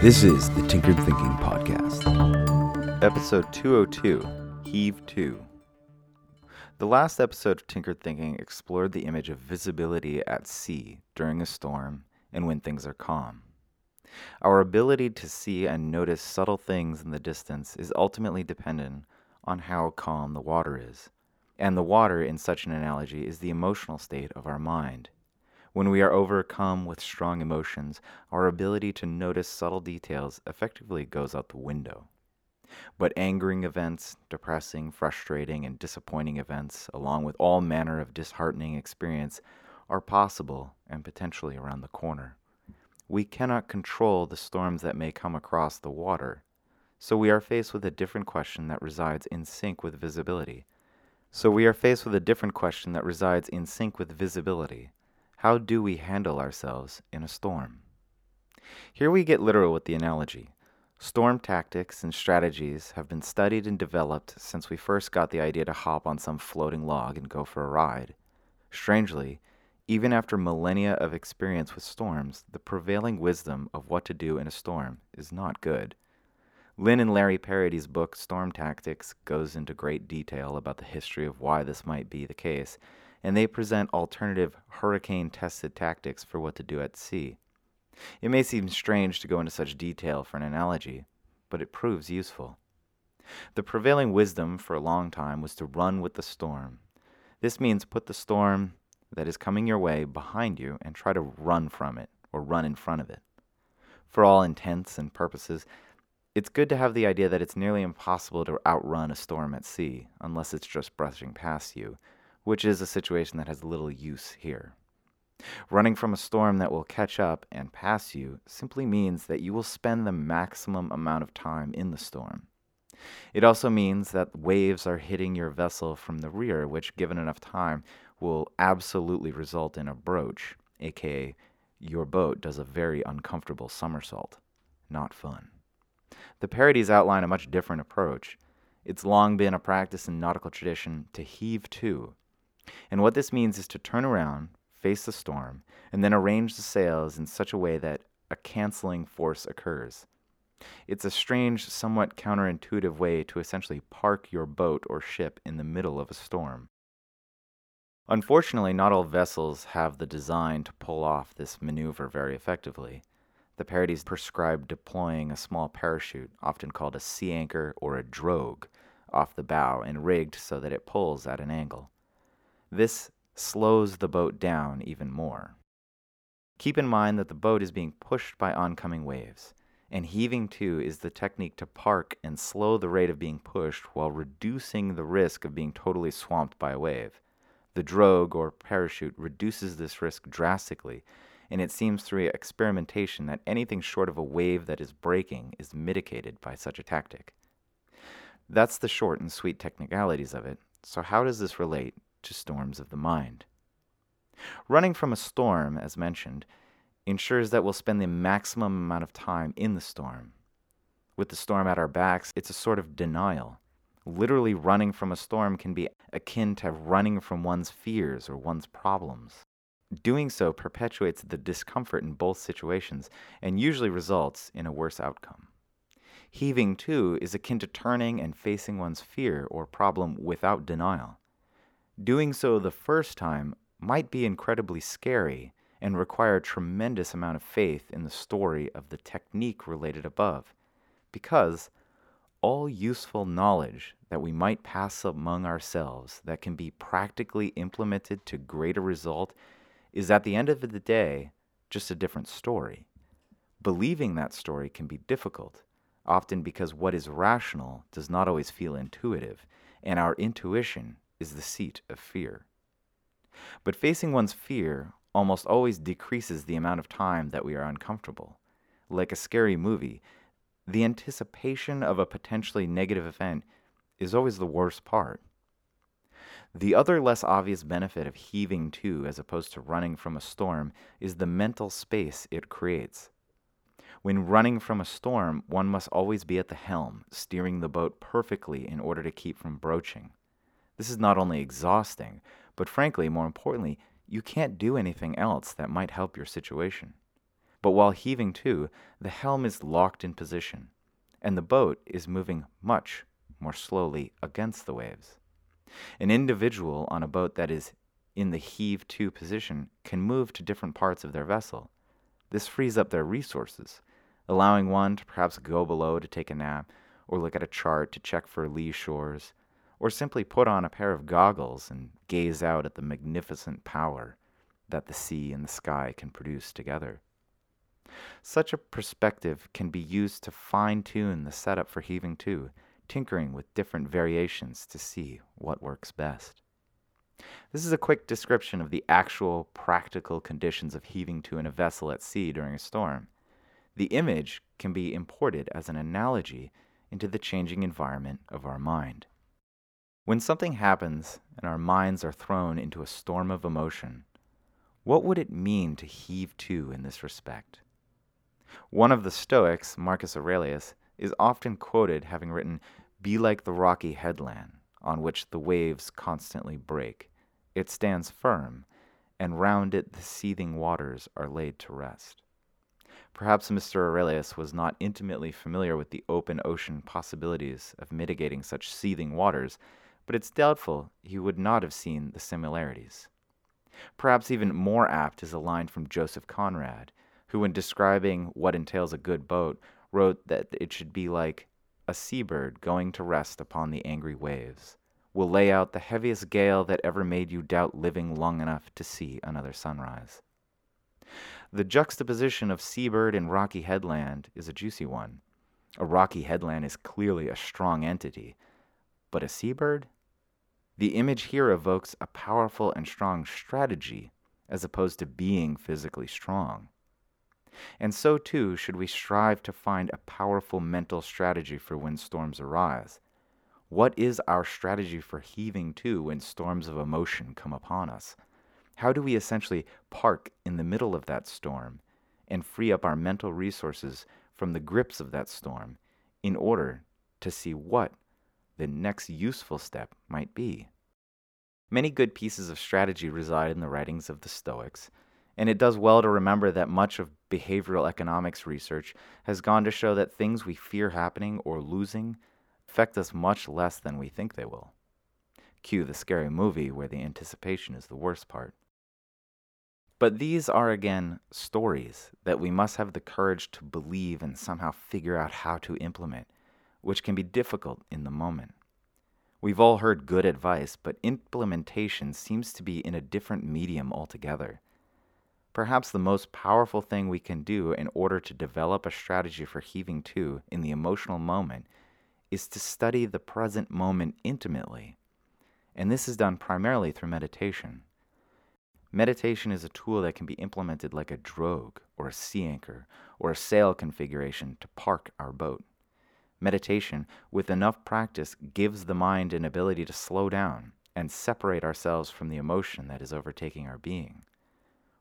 This is the Tinkered Thinking Podcast. Episode 202 Heave To. The last episode of Tinkered Thinking explored the image of visibility at sea during a storm and when things are calm. Our ability to see and notice subtle things in the distance is ultimately dependent on how calm the water is. And the water, in such an analogy, is the emotional state of our mind. When we are overcome with strong emotions, our ability to notice subtle details effectively goes out the window. But angering events, depressing, frustrating, and disappointing events, along with all manner of disheartening experience, are possible and potentially around the corner. We cannot control the storms that may come across the water, so we are faced with a different question that resides in sync with visibility. So we are faced with a different question that resides in sync with visibility. How do we handle ourselves in a storm? Here we get literal with the analogy. Storm tactics and strategies have been studied and developed since we first got the idea to hop on some floating log and go for a ride. Strangely, even after millennia of experience with storms, the prevailing wisdom of what to do in a storm is not good. Lin and Larry Pardey's book Storm Tactics goes into great detail about the history of why this might be the case, and they present alternative hurricane tested tactics for what to do at sea. It may seem strange to go into such detail for an analogy, but it proves useful. The prevailing wisdom for a long time was to run with the storm. This means put the storm that is coming your way behind you and try to run from it or run in front of it. For all intents and purposes, it's good to have the idea that it's nearly impossible to outrun a storm at sea unless it's just brushing past you, which is a situation that has little use here. Running from a storm that will catch up and pass you simply means that you will spend the maximum amount of time in the storm. It also means that waves are hitting your vessel from the rear, which, given enough time, will absolutely result in a broach, aka your boat does a very uncomfortable somersault. Not fun. The Pardeys outline a much different approach. It's long been a practice in nautical tradition to heave to. And what this means is to turn around, face the storm, and then arrange the sails in such a way that a canceling force occurs. It's a strange, somewhat counterintuitive way to essentially park your boat or ship in the middle of a storm. Unfortunately, not all vessels have the design to pull off this maneuver very effectively. The Pardeys prescribe deploying a small parachute, often called a sea anchor or a drogue, off the bow and rigged so that it pulls at an angle. This slows the boat down even more. Keep in mind that the boat is being pushed by oncoming waves, and heaving to is the technique to park and slow the rate of being pushed while reducing the risk of being totally swamped by a wave. The drogue or parachute reduces this risk drastically and it seems through experimentation that anything short of a wave that is breaking is mitigated by such a tactic. That's the short and sweet technicalities of it, so how does this relate to storms of the mind? Running from a storm, as mentioned, ensures that we'll spend the maximum amount of time in the storm. With the storm at our backs, it's a sort of denial. Literally running from a storm can be akin to running from one's fears or one's problems. Doing so perpetuates the discomfort in both situations and usually results in a worse outcome. Heaving to, is akin to turning and facing one's fear or problem without denial. Doing so the first time might be incredibly scary and require a tremendous amount of faith in the story of the technique related above, because all useful knowledge that we might pass among ourselves that can be practically implemented to greater result is at the end of the day just a different story. Believing that story can be difficult, often because what is rational does not always feel intuitive, and our intuition is the seat of fear. But facing one's fear almost always decreases the amount of time that we are uncomfortable. Like a scary movie, the anticipation of a potentially negative event is always the worst part. The other less obvious benefit of heaving to as opposed to running from a storm is the mental space it creates. When running from a storm, one must always be at the helm, steering the boat perfectly in order to keep from broaching. This is not only exhausting, but frankly, more importantly, you can't do anything else that might help your situation. But while heaving to, the helm is locked in position, and the boat is moving much more slowly against the waves. An individual on a boat that is in the heave to position can move to different parts of their vessel. This frees up their resources, allowing one to perhaps go below to take a nap, or look at a chart to check for lee shores, or simply put on a pair of goggles and gaze out at the magnificent power that the sea and the sky can produce together. Such a perspective can be used to fine tune the setup for heaving to, tinkering with different variations to see what works best. This is a quick description of the actual practical conditions of heaving to in a vessel at sea during a storm. The image can be imported as an analogy into the changing environment of our mind. When something happens and our minds are thrown into a storm of emotion, what would it mean to heave to in this respect? One of the Stoics, Marcus Aurelius, is often quoted having written, Be like the rocky headland on which the waves constantly break. It stands firm, and round it the seething waters are laid to rest. Perhaps Mr. Aurelius was not intimately familiar with the open ocean possibilities of mitigating such seething waters, but it's doubtful he would not have seen the similarities. Perhaps even more apt is a line from Joseph Conrad, who, in describing what entails a good boat, wrote that it should be like a seabird going to rest upon the angry waves, will lay out the heaviest gale that ever made you doubt living long enough to see another sunrise. The juxtaposition of seabird and rocky headland is a juicy one. A rocky headland is clearly a strong entity, but a seabird? The image here evokes a powerful and strong strategy as opposed to being physically strong. And so too should we strive to find a powerful mental strategy for when storms arise. What is our strategy for heaving to when storms of emotion come upon us? How do we essentially park in the middle of that storm and free up our mental resources from the grips of that storm in order to see what the next useful step might be. Many good pieces of strategy reside in the writings of the Stoics, and it does well to remember that much of behavioral economics research has gone to show that things we fear happening or losing affect us much less than we think they will. Cue the scary movie where the anticipation is the worst part. But these are again stories that we must have the courage to believe and somehow figure out how to implement which can be difficult in the moment. We've all heard good advice, but implementation seems to be in a different medium altogether. Perhaps the most powerful thing we can do in order to develop a strategy for heaving to in the emotional moment is to study the present moment intimately. And this is done primarily through meditation. Meditation is a tool that can be implemented like a drogue or a sea anchor or a sail configuration to park our boat. Meditation, with enough practice, gives the mind an ability to slow down and separate ourselves from the emotion that is overtaking our being.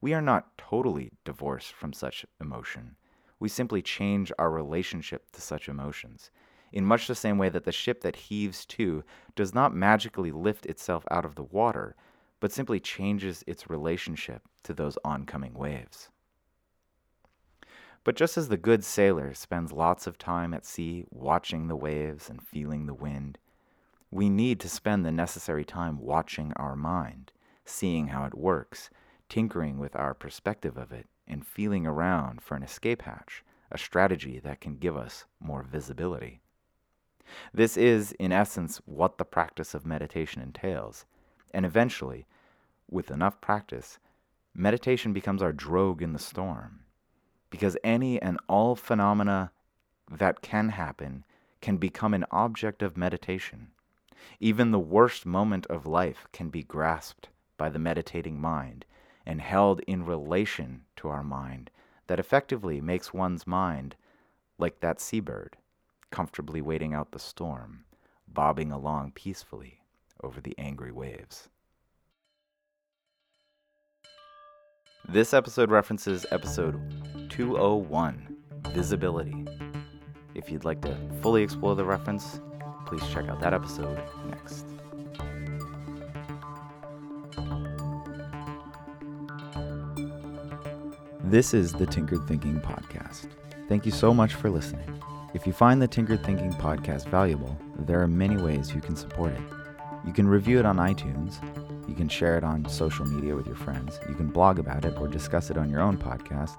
We are not totally divorced from such emotion. We simply change our relationship to such emotions, in much the same way that the ship that heaves to does not magically lift itself out of the water, but simply changes its relationship to those oncoming waves. But just as the good sailor spends lots of time at sea watching the waves and feeling the wind, we need to spend the necessary time watching our mind, seeing how it works, tinkering with our perspective of it, and feeling around for an escape hatch, a strategy that can give us more visibility. This is, in essence, what the practice of meditation entails, and eventually, with enough practice, meditation becomes our drogue in the storm because any and all phenomena that can happen can become an object of meditation. Even the worst moment of life can be grasped by the meditating mind and held in relation to our mind that effectively makes one's mind like that seabird, comfortably waiting out the storm, bobbing along peacefully over the angry waves. This episode references episode 201 Visibility. If you'd like to fully explore the reference, please check out that episode next. This is the Tinkered Thinking Podcast. Thank you so much for listening. If you find the Tinkered Thinking Podcast valuable, there are many ways you can support it. You can review it on iTunes, you can share it on social media with your friends, you can blog about it or discuss it on your own podcast,